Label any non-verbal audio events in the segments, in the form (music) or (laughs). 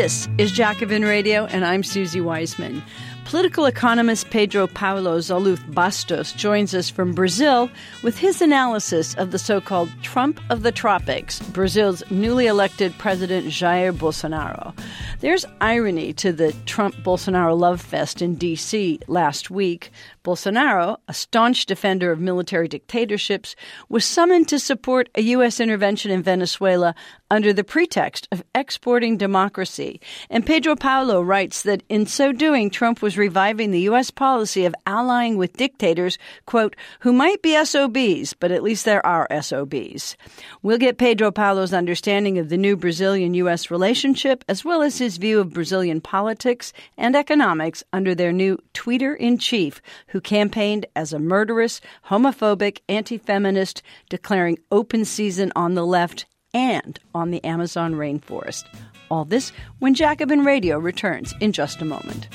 This is Jacobin Radio, and I'm Susie Weissman. Political economist Pedro Paulo Zahluth Bastos joins us from Brazil with his analysis of the so called Trump of the Tropics, Brazil's newly elected President Jair Bolsonaro. There's irony to the Trump Bolsonaro love fest in D.C. last week. Bolsonaro, a staunch defender of military dictatorships, was summoned to support a U.S. intervention in Venezuela under the pretext of exporting democracy. And Pedro Paulo writes that in so doing, Trump was reviving the U.S. policy of allying with dictators, quote, who might be SOBs, but at least there are SOBs. We'll get Pedro Paulo's understanding of the new Brazilian U.S. relationship, as well as his view of Brazilian politics and economics under their new tweeter in chief, who campaigned as a murderous, homophobic, anti feminist, declaring open season on the left and on the Amazon rainforest. All this when Jacobin Radio returns in just a moment.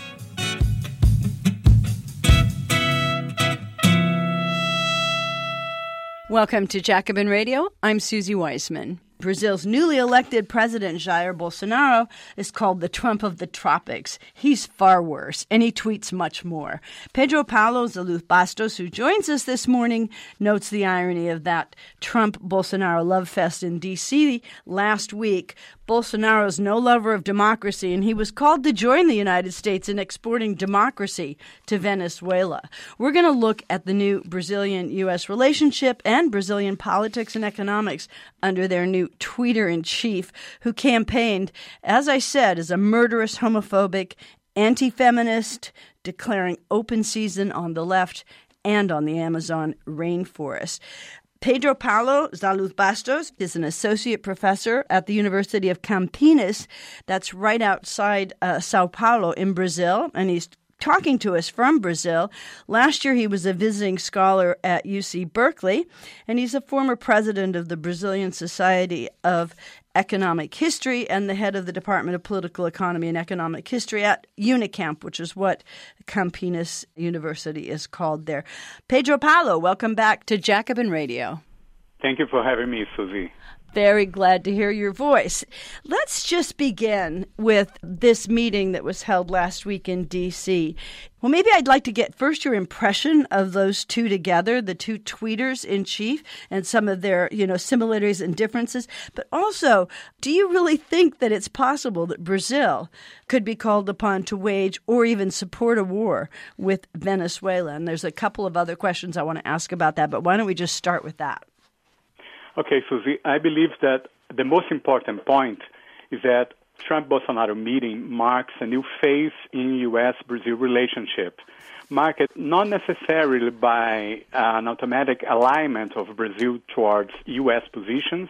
Welcome to Jacobin Radio. I'm Susie Weissman. Brazil's newly elected president, Jair Bolsonaro, is called the Trump of the tropics. He's far worse, and he tweets much more. Pedro Paulo Zahluth Bastos, who joins us this morning, notes the irony of that Trump Bolsonaro love fest in D.C. last week. Bolsonaro is no lover of democracy, and he was called to join the United States in exporting democracy to Venezuela. We're going to look at the new Brazilian U.S. relationship and Brazilian politics and economics under their new tweeter in chief, who campaigned, as I said, as a murderous, homophobic, anti feminist, declaring open season on the left and on the Amazon rainforest. Pedro Paulo Zahluth Bastos is an associate professor at the University of Campinas, that's right outside uh, Sao Paulo in Brazil, and he's talking to us from Brazil. Last year, he was a visiting scholar at UC Berkeley, and he's a former president of the Brazilian Society of Economic History and the head of the Department of Political Economy and Economic History at Unicamp, which is what Campinas University is called there. Pedro Paulo, welcome back to Jacobin Radio. Thank you for having me, Susie. Very glad to hear your voice. Let's just begin with this meeting that was held last week in D.C. Well, maybe I'd like to get first your impression of those two together, the two tweeters in chief, and some of their, you know, similarities and differences. But also, do you really think that it's possible that Brazil could be called upon to wage or even support a war with Venezuela? And there's a couple of other questions I want to ask about that, but why don't we just start with that? Okay, Susie, I believe that the most important point is that Trump Bolsonaro meeting marks a new phase in U.S. Brazil relationship, marked not necessarily by an automatic alignment of Brazil towards U.S. positions,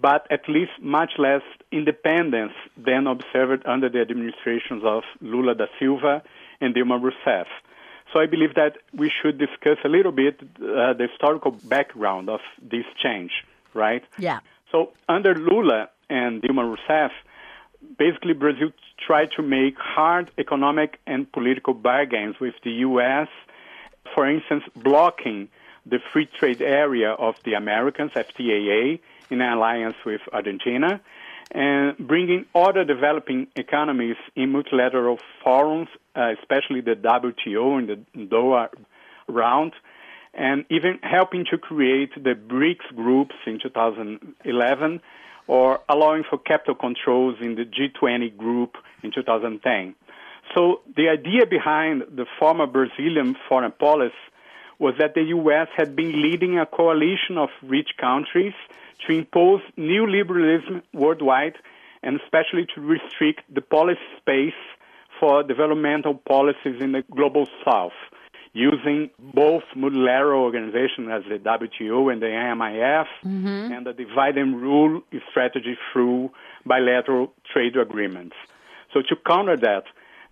but at least much less independence than observed under the administrations of Lula da Silva and Dilma Rousseff. So I believe that we should discuss a little bit uh, the historical background of this change, right? Yeah. So under Lula and Dilma Rousseff, basically Brazil tried to make hard economic and political bargains with the U.S., for instance, blocking the free trade area of the Americans, FTAA, in alliance with Argentina, and bringing other developing economies in multilateral forums, uh, especially the WTO and the Doha round, and even helping to create the BRICS groups in 2011, or allowing for capital controls in the G20 group in 2010. So the idea behind the former Brazilian foreign policy was that the U.S. had been leading a coalition of rich countries to impose neoliberalism worldwide and especially to restrict the policy space for developmental policies in the global south using both multilateral organizations as the WTO and the IMF mm-hmm. and the divide and rule strategy through bilateral trade agreements. So to counter that,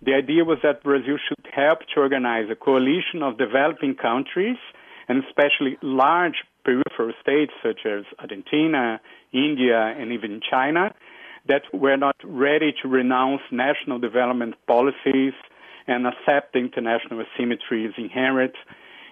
the idea was that Brazil should help to organize a coalition of developing countries and especially large peripheral states such as Argentina, India, and even China that were not ready to renounce national development policies and accept the international asymmetries inherent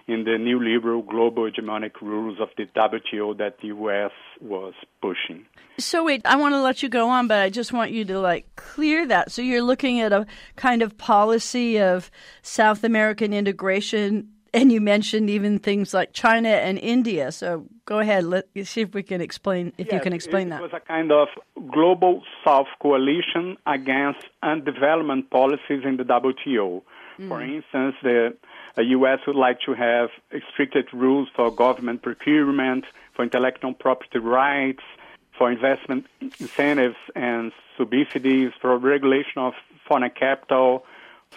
in the neoliberal global hegemonic rules of the WTO that the U.S. was pushing. So wait, I want to let you go on, but I just want you to like clear that. So you're looking at a kind of policy of South American integration, and you mentioned even things like China and India. So go ahead, Let's see if we can explain if yes, you can explain it that. It was a kind of global South coalition against development policies in the WTO. Mm. For instance, the U.S. would like to have restricted rules for government procurement, for intellectual property rights, for investment incentives and subsidies, for regulation of foreign capital,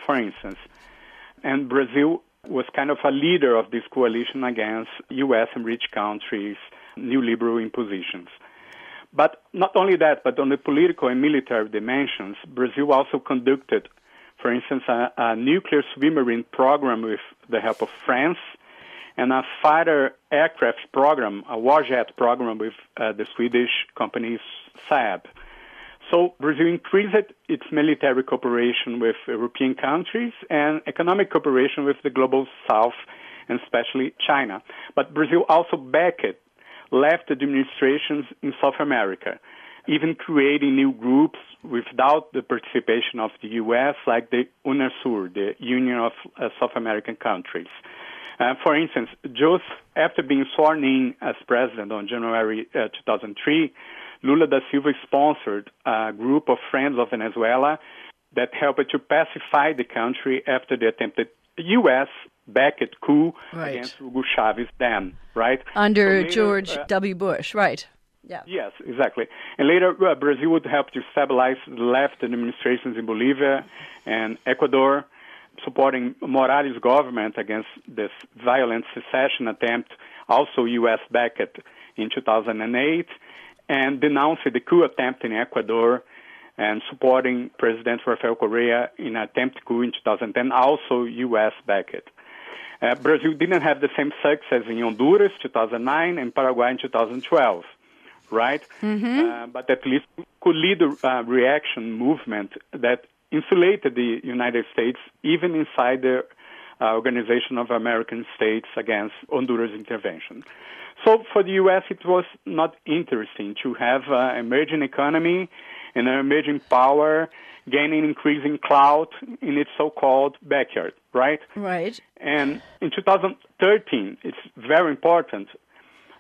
for instance. And Brazil was kind of a leader of this coalition against U.S. and rich countries' neoliberal impositions. But not only that, but on the political and military dimensions, Brazil also conducted for instance, a, a nuclear submarine program with the help of France, and a fighter aircraft program, a warjet program with uh, the Swedish company Saab. So Brazil increased its military cooperation with European countries and economic cooperation with the global south and especially China. But Brazil also backed left administrations in South America even creating new groups without the participation of the U.S., like the UNASUR, the Union of uh, South American Countries. Uh, for instance, just after being sworn in as president on January uh, 2003, Lula da Silva sponsored a group of friends of Venezuela that helped to pacify the country after the attempted U.S. backed coup right. against Hugo Chavez then, right? Under later, George uh, W. Bush, right. Yeah. Yes, exactly. And later, uh, Brazil would help to stabilize the left administrations in Bolivia and Ecuador, supporting Morales' government against this violent secession attempt, also U.S. backed in 2008, and denouncing the coup attempt in Ecuador and supporting President Rafael Correa in an attempt coup in 2010, also U.S. backed. Uh, Brazil didn't have the same success in Honduras 2009 and Paraguay in 2012 right? Mm-hmm. Uh, but at least could lead a uh, reaction movement that insulated the United States even inside the Uh, Organization of American States against Honduras intervention. So for the U.S., it was not interesting to have an emerging economy and an emerging power gaining increasing clout in its so-called backyard, right? Right. And in 2013, it's very important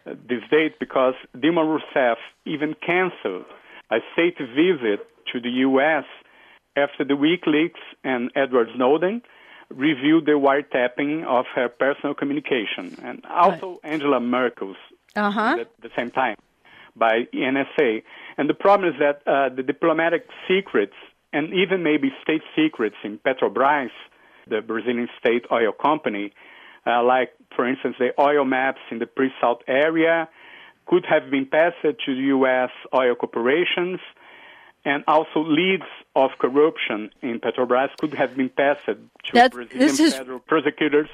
uh, this date because Dilma Rousseff even canceled a state visit to the U.S. after the WikiLeaks and Edward Snowden reviewed the wiretapping of her personal communication, and also right. Angela Merkel's uh-huh. at the same time by NSA. And the problem is that uh, the diplomatic secrets and even maybe state secrets in Petrobras, the Brazilian state oil company, uh, like, for instance, the oil maps in the pre-salt area could have been passed to the U.S. oil corporations, and also leads of corruption in Petrobras could have been passed to that, Brazilian is... federal prosecutors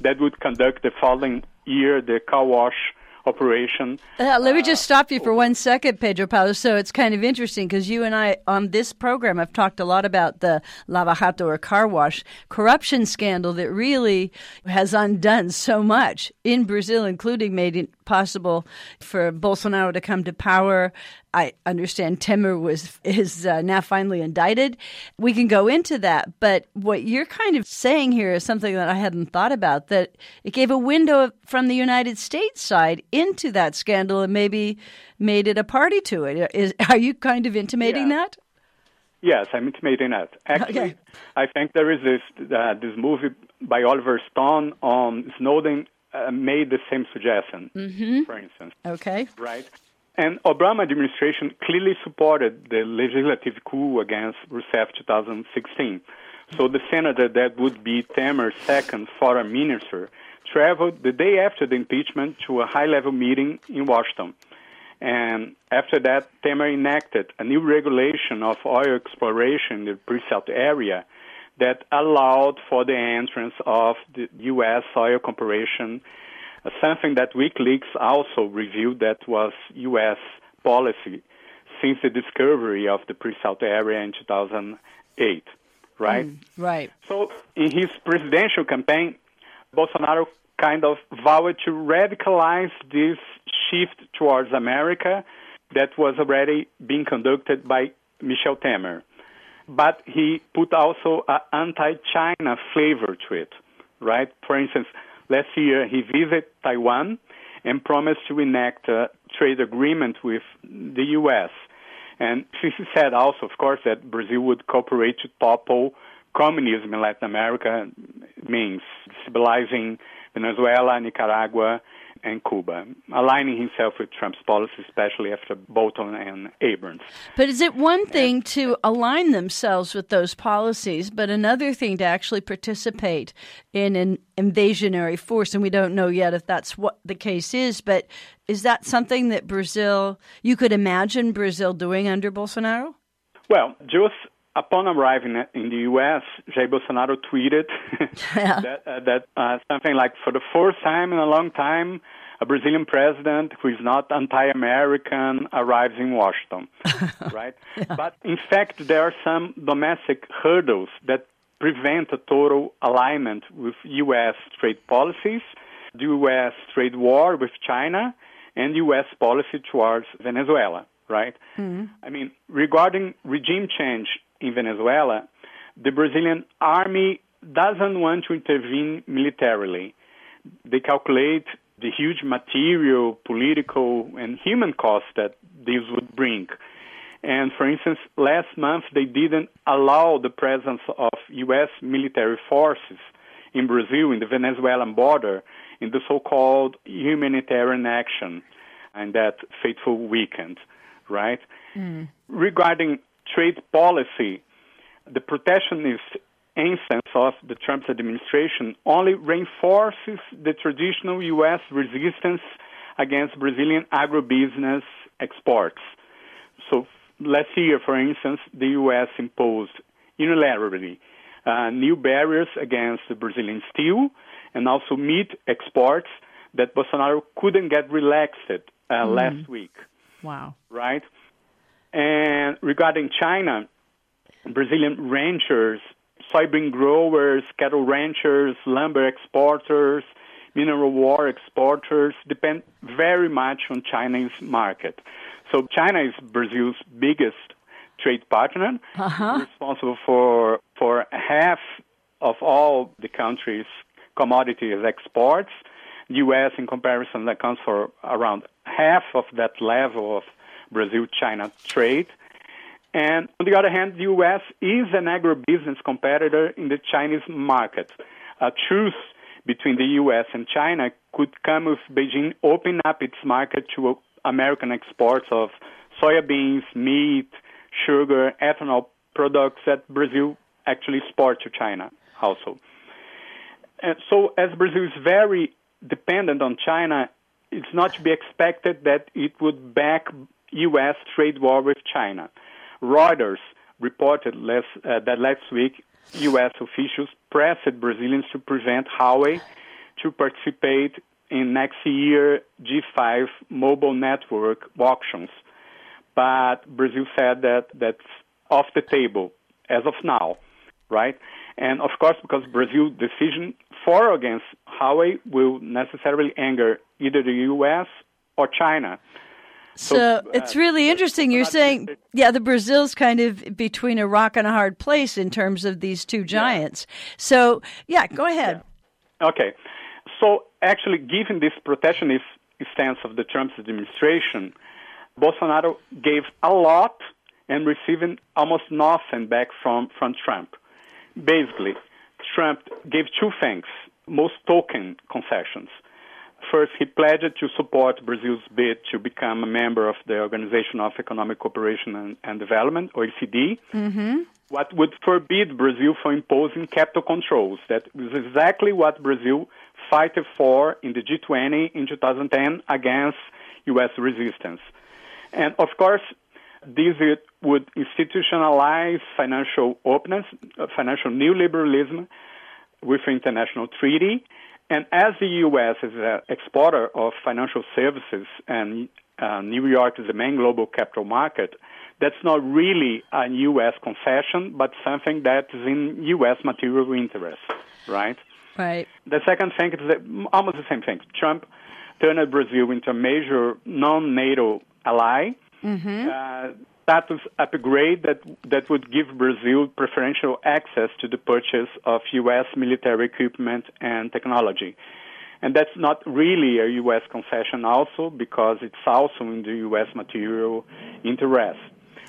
that would conduct the following year the car wash operation. Uh, let me just uh, stop you for one second, Pedro Paulo. So it's kind of interesting because you and I on this program have talked a lot about the Lava Jato or car wash corruption scandal that really has undone so much in Brazil, including made it possible for Bolsonaro to come to power. I understand Temer was is uh, now finally indicted. We can go into that, but what you're kind of saying here is something that I hadn't thought about. That it gave a window from the United States side into that scandal and maybe made it a party to it. Is, are you kind of intimating yeah. that? Yes, I'm intimating that. Actually, okay. I think there is this uh, this movie by Oliver Stone on Snowden uh, made the same suggestion, mm-hmm. for instance. Okay. Right? And Obama administration clearly supported the legislative coup against Rousseff 2016. So the senator that would be Temer's second foreign minister traveled the day after the impeachment to a high-level meeting in Washington. And after that, Temer enacted a new regulation of oil exploration in the pre-salt area that allowed for the entrance of the U.S. oil corporation, uh, something that WikiLeaks also reviewed that was U.S. policy since the discovery of the pre-salt area in 2008, right? Mm, right. So in his presidential campaign, Bolsonaro kind of vowed to radicalize this shift towards America that was already being conducted by Michel Temer. But he put also an anti-China flavor to it, right? For instance, last year he visited Taiwan and promised to enact a trade agreement with the U.S. And he said also, of course, that Brazil would cooperate to topple communism in Latin America, means stabilizing Venezuela, Nicaragua, and Cuba, aligning himself with Trump's policy, especially after Bolton and Abrams. But is it one thing to align themselves with those policies, but another thing to actually participate in an invasionary force? And we don't know yet if that's what the case is, but is that something that Brazil, you could imagine Brazil doing under Bolsonaro? Well, just upon arriving in the U.S., Jair Bolsonaro tweeted (laughs) yeah. that, uh, that uh, something like, for the first time in a long time, a Brazilian president who is not anti-American arrives in Washington, (laughs) right? (laughs) Yeah. But in fact, there are some domestic hurdles that prevent a total alignment with U.S. trade policies, the U.S. trade war with China, and U.S. policy towards Venezuela right? Mm-hmm. I mean, regarding regime change in Venezuela, the Brazilian army doesn't want to intervene militarily. They calculate the huge material, political, and human cost that this would bring. And for instance, last month they didn't allow the presence of U.S. military forces in Brazil, in the Venezuelan border, in the so called humanitarian action and that fateful weekend, right? Mm. Regarding trade policy, the protectionist instance of the Trump administration only reinforces the traditional U.S. resistance against Brazilian agribusiness exports. So last year, for instance, the U.S. imposed unilaterally uh, new barriers against Brazilian steel and also meat exports that Bolsonaro couldn't get relaxed uh, mm. last week. Wow. Right? And regarding China, Brazilian ranchers, soybean growers, cattle ranchers, lumber exporters, mineral water exporters depend very much on Chinese market. So China is Brazil's biggest trade partner, uh-huh. responsible for for half of all the country's commodities exports. The U.S. in comparison accounts for around half of that level of Brazil-China trade. And on the other hand, the U.S. is an agribusiness competitor in the Chinese market. A truce between the U.S. and China could come if Beijing open up its market to American exports of soybeans, meat, sugar, ethanol products that Brazil actually exports to China also. And so, as Brazil is very dependent on China, it's not to be expected that it would back U.S. trade war with China. Reuters reported uh, that last week U.S. officials pressed Brazilians to prevent Huawei to participate in next year G5 mobile network auctions. But Brazil said that that's off the table as of now, right? And of course, because Brazil's decision for or against Huawei will necessarily anger either the U.S. or China. So, so uh, it's really interesting. You're saying, yeah, the Brazil's kind of between a rock and a hard place in terms of these two giants. Yeah. So, yeah, go ahead. Yeah. Okay. So, actually, given this protectionist stance of the Trump administration, Bolsonaro gave a lot and receiving almost nothing back from, from Trump. Basically, Trump gave two things, most token concessions. First, he pledged to support Brazil's bid to become a member of the Organization of Economic Cooperation and, and Development, OECD, mm-hmm. what would forbid Brazil from imposing capital controls. That is exactly what Brazil fought for in the G20 in 2010 against U.S. resistance. And of course, this would institutionalize financial openness, uh, financial neoliberalism with international treaty, and as the U.S. is an exporter of financial services and uh, New York is the main global capital market, that's not really a U.S. concession, but something that is in U.S. material interest, right? Right. The second thing is that almost the same thing. Trump turned Brazil into a major non-NATO ally. Mm-hmm. Uh, status upgrade that that would give Brazil preferential access to the purchase of U.S. military equipment and technology. And that's not really a U.S. concession also because it's also in the U.S. material interest.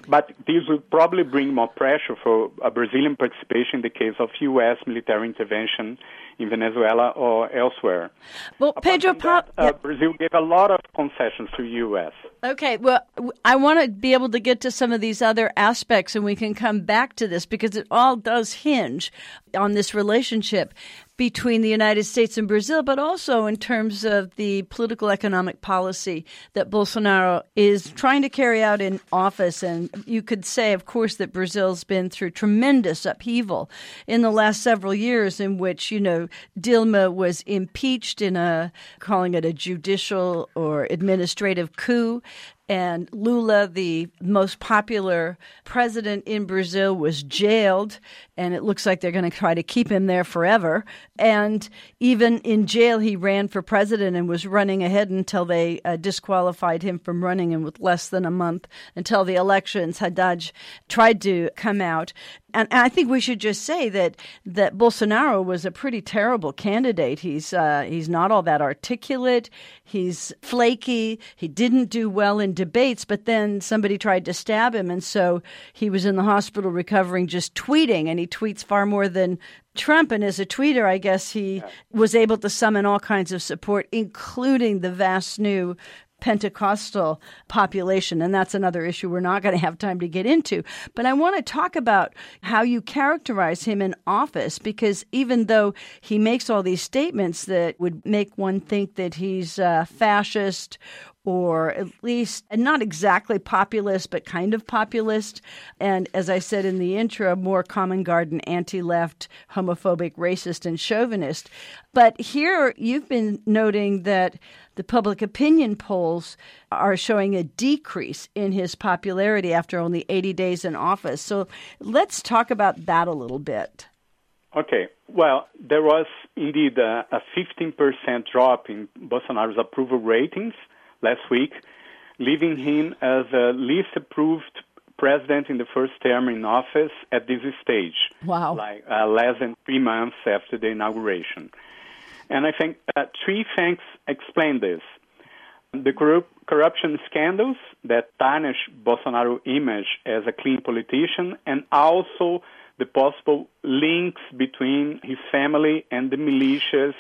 But this will probably bring more pressure for a Brazilian participation in the case of U.S. military intervention in Venezuela or elsewhere. Well, Pedro, that, uh, Brazil gave a lot of concessions to the U.S. Okay, well, I want to be able to get to some of these other aspects, and we can come back to this because it all does hinge on this relationship between the United States and Brazil, but also in terms of the political economic policy that Bolsonaro is trying to carry out in office. And you could say, of course, that Brazil's been through tremendous upheaval in the last several years, in which, you know, Dilma was impeached in a, calling it a judicial or administrative coup and Lula, the most popular president in Brazil, was jailed, and it looks like they're going to try to keep him there forever. And even in jail, he ran for president and was running ahead until they uh, disqualified him from running, and with less than a month until the elections, Haddad tried to come out. And, I think we should just say that that Bolsonaro was a pretty terrible candidate. He's uh, he's not all that articulate. He's flaky. He didn't do well in debates, but then somebody tried to stab him, and so he was in the hospital recovering, just tweeting. And he tweets far more than Trump, and as a tweeter, I guess he was able to summon all kinds of support, including the vast new Pentecostal population. And that's another issue we're not going to have time to get into. But I want to talk about how you characterize him in office because even though he makes all these statements that would make one think that he's uh, fascist or at least not exactly populist, but kind of populist. And as I said in the intro, more common garden, anti left, homophobic, racist, and chauvinist. But here you've been noting that the public opinion polls are showing a decrease in his popularity after only 80 days in office. So let's talk about that a little bit. Okay. Well, there was indeed a, a 15% drop in Bolsonaro's approval ratings last week, leaving him as the least approved president in the first term in office at this stage. Wow. Like uh, less than three months after the inauguration. And I think uh, three things explain this. The group corruption scandals that tarnish Bolsonaro's image as a clean politician, and also the possible links between his family and the militias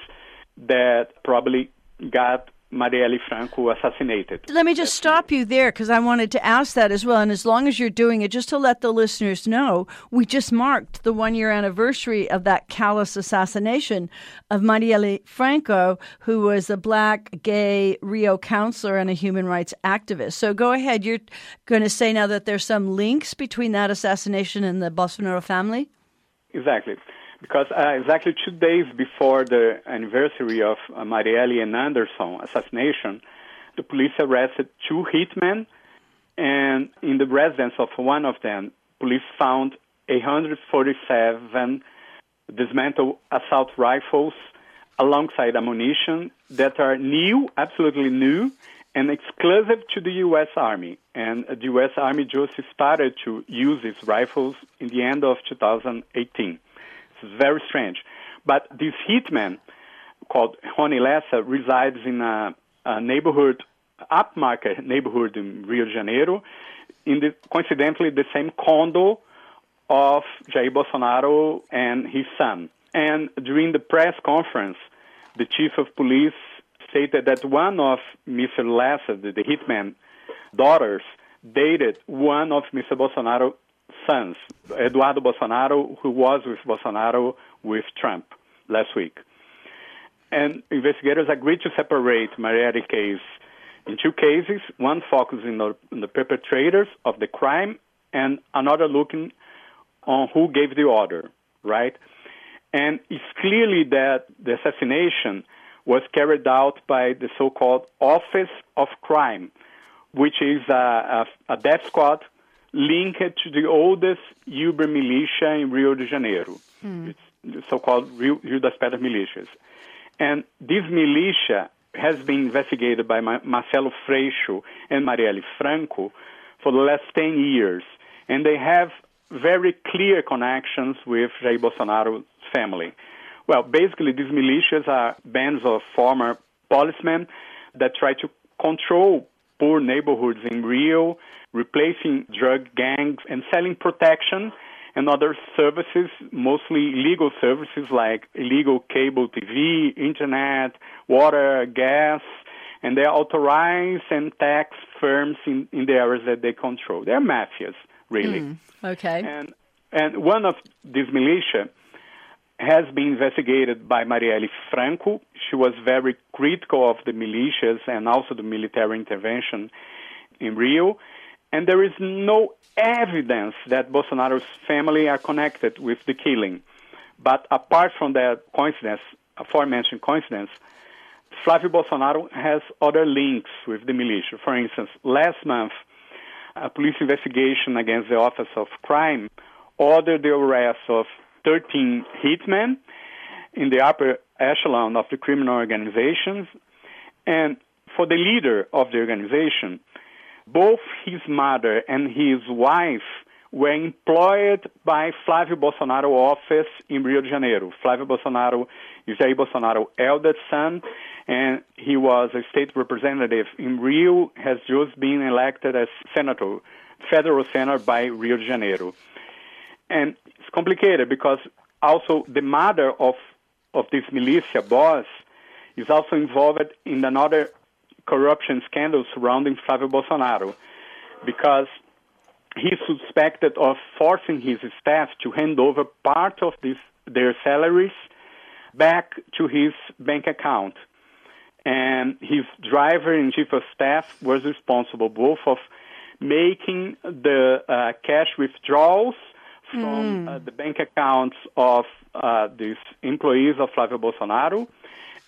that probably got Marielle Franco assassinated. Let me just stop you there because I wanted to ask that as well. And as long as you're doing it, just to let the listeners know, we just marked the one year anniversary of that callous assassination of Marielle Franco, who was a black, gay Rio councilor and a human rights activist. So go ahead. You're going to say now that there's some links between that assassination and the Bolsonaro family? Exactly because uh, exactly two days before the anniversary of uh, Marielle and Anderson assassination, the police arrested two hitmen, and in the residence of one of them, police found 147 dismantled assault rifles alongside ammunition that are new, absolutely new, and exclusive to the U.S. Army. And the U.S. Army just started to use these rifles in the end of 2018. Very strange. But this hitman called Ronnie Lessa resides in a, a neighborhood, upmarket neighborhood in Rio de Janeiro, in the coincidentally the same condo of Jair Bolsonaro and his son. And during the press conference, the chief of police stated that one of Mr. Lessa, the, the hitman daughters, dated one of Mr. Bolsonaro's sons, Eduardo Bolsonaro, who was with Bolsonaro with Trump last week. And investigators agreed to separate Marielle case in two cases, one focusing on the perpetrators of the crime and another looking on who gave the order, right? And it's clearly that the assassination was carried out by the so-called Office of Crime, which is a, a, a death squad linked to the oldest Uber militia in Rio de Janeiro. Hmm. It's so-called Rio, Rio das Pedras militias. And this militia has been investigated by Marcelo Freixo and Marielle Franco for the last 10 years. And they have very clear connections with Jair Bolsonaro's family. Well, basically, these militias are bands of former policemen that try to control poor neighborhoods in Rio, replacing drug gangs and selling protection and other services, mostly legal services like illegal cable TV, internet, water, gas, and they authorize and tax firms in, in the areas that they control. They're mafias, really. Mm, okay. And and one of these militia has been investigated by Marielle Franco. She was very critical of the militias and also the military intervention in Rio. And there is no evidence that Bolsonaro's family are connected with the killing. But apart from that coincidence, aforementioned coincidence, Flávio Bolsonaro has other links with the militia. For instance, last month, a police investigation against the Office of Crime ordered the arrest of 13 hitmen in the upper echelon of the criminal organizations. And for the leader of the organization, both his mother and his wife were employed by Flávio Bolsonaro office in Rio de Janeiro. Flávio Bolsonaro is Jair Bolsonaro's eldest son, and he was a state representative in Rio, has just been elected as senator, federal senator by Rio de Janeiro. And it's complicated because also the mother of, of this militia boss is also involved in another corruption scandal surrounding Flávio Bolsonaro because he's suspected of forcing his staff to hand over part of this, their salaries back to his bank account. And his driver and chief of staff was responsible both of making the uh, cash withdrawals from mm. uh, the bank accounts of uh, these employees of Flávio Bolsonaro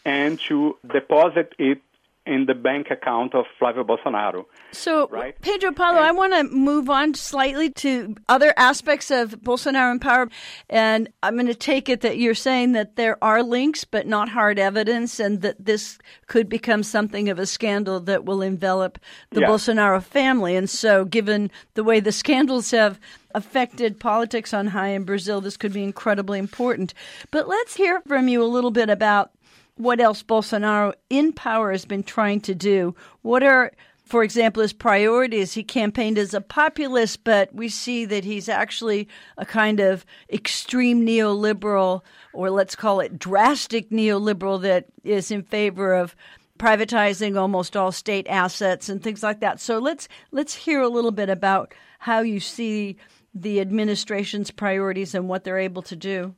and to deposit it in the bank account of Flávio Bolsonaro. So, right? Pedro Paulo, and, I want to move on slightly to other aspects of Bolsonaro and power. And I'm going to take it that you're saying that there are links, but not hard evidence, and that this could become something of a scandal that will envelop the yeah. Bolsonaro family. And so, given the way the scandals have affected politics on high in Brazil, this could be incredibly important. But let's hear from you a little bit about what else Bolsonaro in power has been trying to do. What are, for example, his priorities? He campaigned as a populist, but we see that he's actually a kind of extreme neoliberal, or let's call it drastic neoliberal, that is in favor of privatizing almost all state assets and things like that. So let's let's hear a little bit about how you see the administration's priorities and what they're able to do.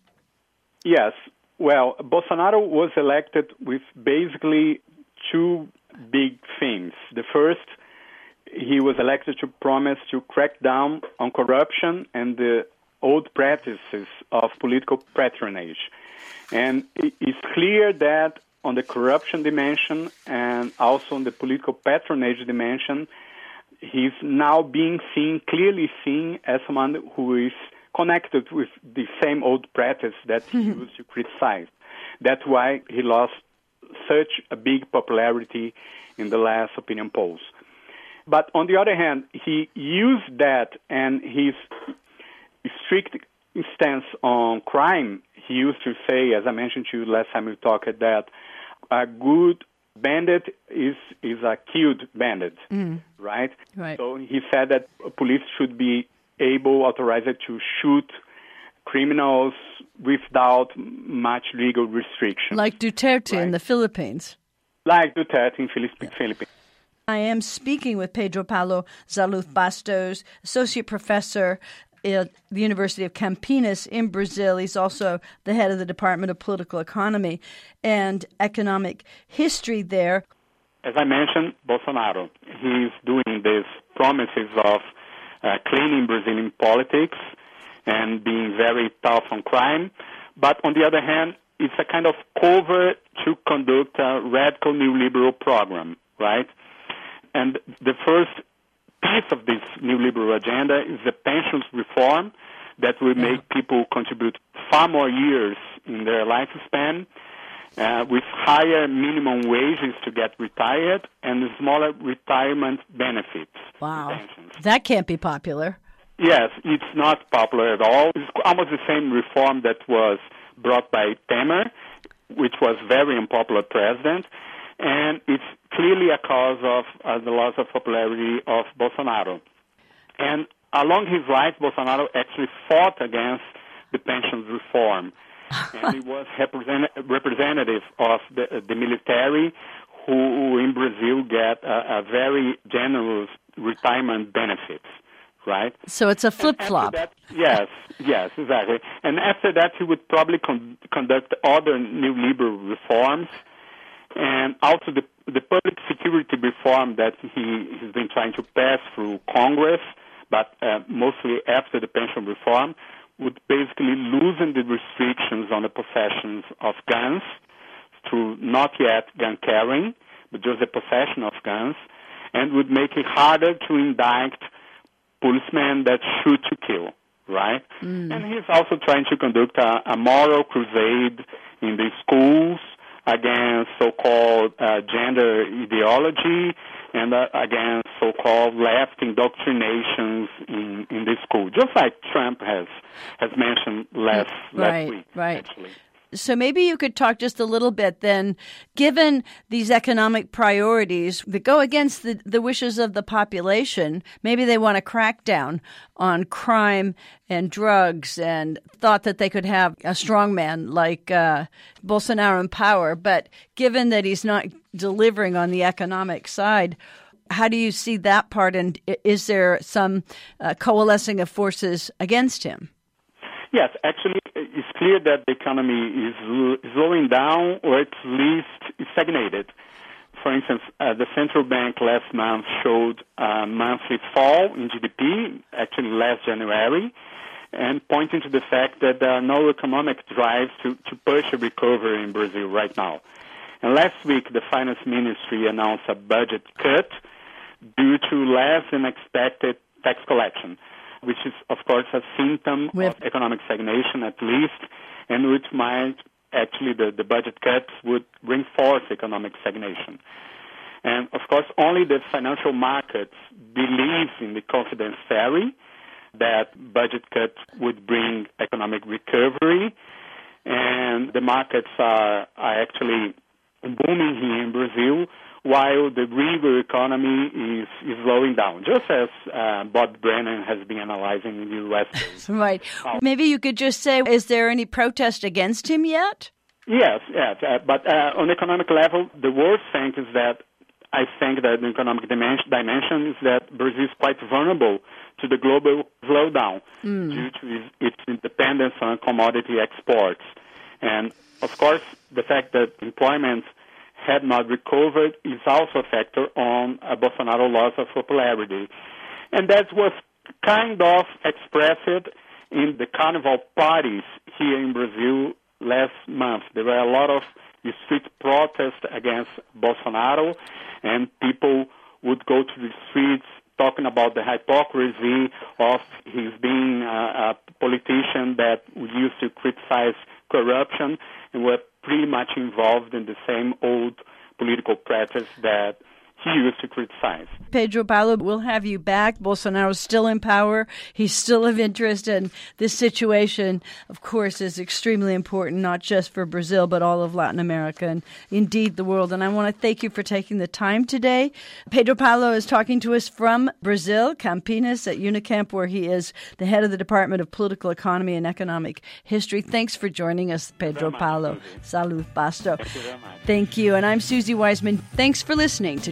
Yes, well, Bolsonaro was elected with basically two big things. The first, he was elected to promise to crack down on corruption and the old practices of political patronage. And it's clear that on the corruption dimension and also on the political patronage dimension, he's now being seen, clearly seen as someone who is connected with the same old practice that he mm-hmm. used to criticize. That's why he lost such a big popularity in the last opinion polls. But on the other hand, he used that and his strict stance on crime. He used to say, as I mentioned to you last time we talked, that a good bandit is is a killed bandit, mm. right? Right. So he said that police should be able, authorized to shoot criminals without much legal restriction. Like Duterte right? in the Philippines. Like Duterte in the Philippines. I am speaking with Pedro Paulo Zahluth Bastos, Associate Professor at the University of Campinas in Brazil. He's also the head of the Department of Political Economy and Economic History there. As I mentioned, Bolsonaro, he's doing these promises of uh, cleaning Brazilian politics and being very tough on crime. But on the other hand, it's a kind of cover to conduct a radical neoliberal program, right? And the first piece of this neoliberal agenda is the pensions reform that will make people contribute far more years in their lifespan, uh, with higher minimum wages to get retired and smaller retirement benefits. Wow. That can't be popular. Yes, it's not popular at all. It's almost the same reform that was brought by Temer, which was very unpopular president, and it's clearly a cause of uh, the loss of popularity of Bolsonaro. And along his lines, Bolsonaro actually fought against the pensions reform, and he was represent- representative of the, the military, who in Brazil get a, a very generous retirement benefits right? So it's a flip flop. Yes, yes, exactly. And after that, he would probably con- conduct other neoliberal reforms, and also the the public security reform that he has been trying to pass through Congress, but uh, mostly after the pension reform, would basically loosen the restrictions on the possessions of guns through not yet gun carrying, but just the possession of guns, and would make it harder to indict policemen that shoot to kill, right? Mm. And he's also trying to conduct a, a moral crusade in the schools against so-called uh, gender ideology and uh, against so-called left indoctrinations in, in the school, just like Trump has has mentioned last right, last week. Right. Actually. So maybe you could talk just a little bit then, given these economic priorities that go against the, the wishes of the population, maybe they want to crack down on crime and drugs and thought that they could have a strongman like uh, Bolsonaro in power. But given that he's not delivering on the economic side, how do you see that part? And is there some uh, coalescing of forces against him? Yes, actually, it's clear that the economy is slowing down or at least stagnated. For instance, uh, the central bank last month showed a monthly fall in GDP, actually last January, and pointing to the fact that there are no economic drives to, to push a recovery in Brazil right now. And last week, the finance ministry announced a budget cut due to less than expected tax collection which is, of course, a symptom With... of economic stagnation at least, and which might actually the, the budget cuts would reinforce economic stagnation. And of course, only the financial markets believe in the confidence theory that budget cuts would bring economic recovery, and the markets are, are actually booming here in Brazil while the real economy is, is slowing down, just as uh, Bob Brenner has been analyzing in the U.S. (laughs) right. Maybe you could just say, is there any protest against him yet? Yes, yes. Uh, but uh, on economic level, the worst thing is that I think that the economic dimension, dimension is that Brazil is quite vulnerable to the global slowdown mm. due to its, its dependence on commodity exports. And of course, the fact that employment had not recovered is also a factor on uh, Bolsonaro loss of popularity. And that was kind of expressed in the carnival parties here in Brazil last month. There were a lot of street protests against Bolsonaro, and people would go to the streets talking about the hypocrisy of his being a, a politician that used to criticize corruption and were pretty much involved in the same old political practice that he used to criticize. Pedro Paulo, we'll have you back. Bolsonaro's still in power. He's still of interest. And this situation, of course, is extremely important, not just for Brazil, but all of Latin America and indeed the world. And I want to thank you for taking the time today. Pedro Paulo is talking to us from Brazil, Campinas at Unicamp, where he is the head of the Department of Political Economy and Economic History. Thanks for joining us, Pedro Paulo. Zahluth, Basto. Thank you, thank you. And I'm Susie Weissman. Thanks for listening to